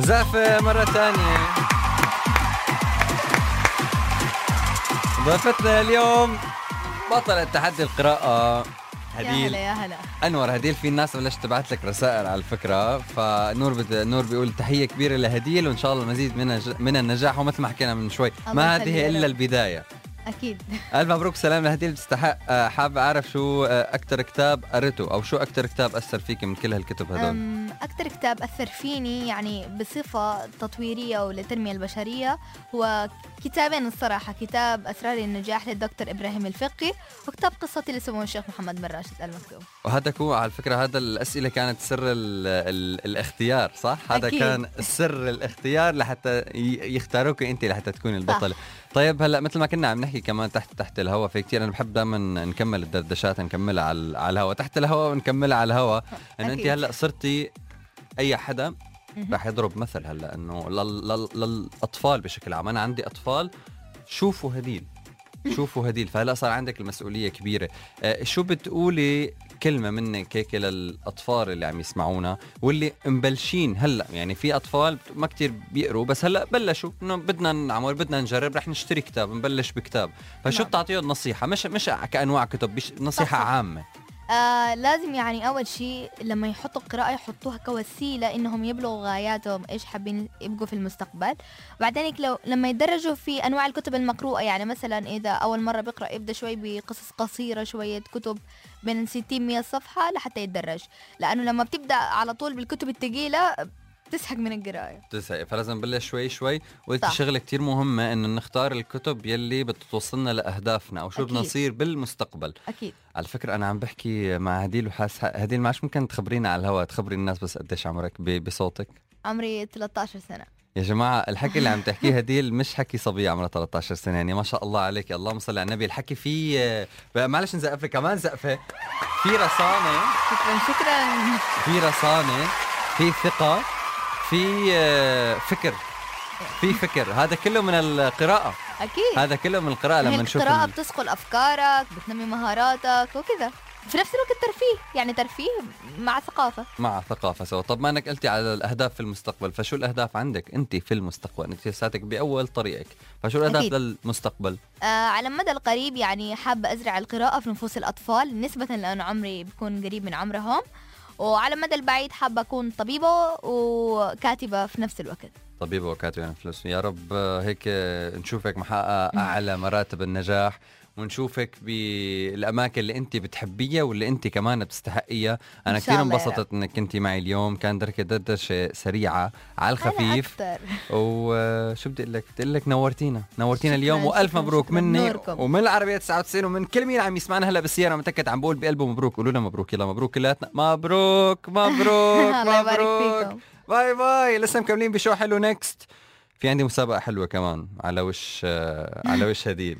زقفة مرة ثانية ضيفتنا اليوم بطلة تحدي القراءة. يا هديل. هلا يا هلا. أنور هديل في ناس بلشت تبعت لك رسائل على الفكرة. فنور بد... نور بيقول تحية كبيرة لهديل وإن شاء الله المزيد من. من النجاح ومثل ما حكينا من شوي. ما هذه يا إلا. البداية. أكيد. ألف مبروك سلام لهديل بتستحق. آه، حابب أعرف شو أكثر كتاب قريته أو شو أكثر كتاب أثر فيك من كل هالكتب هدول؟ أم، أكثر كتاب أثر فيني يعني بصفة تطويرية وللتنمية البشرية هو كتابين الصراحة كتاب أسرار النجاح للدكتور إبراهيم الفقي وكتاب قصتي لسمو الشيخ محمد بن راشد المكتوب وهذا هو على فكرة هذا الأسئلة كانت سر ال... ال... الاختيار صح هذا أكيد. كان سر الاختيار لحتى. يختاروك أنت لحتى تكوني البطله طيب هلا مثل ما كنا عم نحكي كمان تحت تحت الهواء في كثير أنا بحب دائما نكمل الدردشات نكملها على على الهواء تحت الهواء ونكملها على الهواء إنه أنت. هلا صرتي أي حدا. رح يضرب مثل هلا إنه لل... لل... للأطفال بشكل عام. أنا عندي أطفال شوفوا هديل. شوفوا هديل. فهلا صار عندك المسؤولية كبيرة. آه شو بتقولي كلمة منك هيك للأطفال اللي عم يسمعونا واللي مبلشين هلا؟ يعني في أطفال ما كتير بيقروا بس هلا بلشوا إنه بدنا نعمل بدنا نجرب رح نشتري كتاب نبلش بكتاب. فشو نعم. بتعطيهم نصيحة؟ مش مش كأنواع كتب نصيحة. عامة. آه لازم يعني أول شيء لما يحطوا القراءة يحطوها كوسيلة إنهم يبلغوا غاياتهم إيش حابين يبقوا في المستقبل. بعدين لو لما يتدرجوا في أنواع الكتب المقروءة يعني مثلا إذا أول مرة بيقرأ يبدأ شوي بقصص قصيرة شوية كتب بين 60 100 صفحة لحتى يتدرج. لأنه لما بتبدأ على طول بالكتب الثقيلة بتسحق من القراية. تسعي فلازم نبلش شوي شوي. وقلت. شغلة كتير مهمة إنه نختار الكتب يلي بتوصلنا لأهدافنا أو شو بدنا أكيد. نصير بالمستقبل. أكيد. على فكرة أنا عم بحكي مع هديل وحاس هديل معش ممكن تخبرينا على الهواء تخبري الناس بس قديش عمرك بصوتك؟ عمري 13 سنة. يا جماعة الحكي اللي عم تحكيه هديل مش حكي صبية عمرها 13 سنة يعني ما شاء الله عليك. اللهم صل على النبي. الحكي فيه معلش نزقف لك كمان زقفة. في رصانة. شكرا شكرا. في رصانة. في ثقة. في آه، فكر. في فكر. هذا كله من القراءة. أكيد. هذا كله من القراءة لما نشوف القراءة ال- بتثقل أفكارك بتنمي مهاراتك وكذا. في نفس الوقت ترفيه يعني ترفيه مع ثقافة. مع ثقافة سوا. طب ما إنك قلتي على الأهداف في المستقبل فشو الأهداف عندك أنت في المستقبل؟ أنت لساتك بأول طريقك. فشو الأهداف أكيد. للمستقبل؟ آه على المدى القريب يعني حابة أزرع القراءة في نفوس الأطفال نسبة لأنه عمري بيكون قريب من عمرهم. وعلى المدى البعيد حابة أكون طبيبة وكاتبة في نفس الوقت. طبيبة وكاتبة يعني فلوس يا رب آه، هيك نشوفك محققة أعلى مراتب النجاح ونشوفك بالأماكن اللي أنت بتحبيها واللي أنت كمان بتستحقيها. أنا إن كثير انبسطت أنك كنتي معي اليوم. كان دركة دردشة سريعة على الخفيف. أكثر وشو بدي أقول لك؟ بدي أقول لك نورتينا، نورتينا اليوم وألف مبروك. مني. نوركم. ومن العربية 99 ومن كل مين عم يسمعنا هلا بالسيارة متأكد عم بقول بقلبه مبروك، قولوا لنا مبروك. يلا مبروك كلياتنا، مبروك مبروك الله يبارك مبروك. فيكم. bye bye لسه مكملين ب show حلو next في عندي مسابقة حلوة كمان على وش آه، على وش هديل.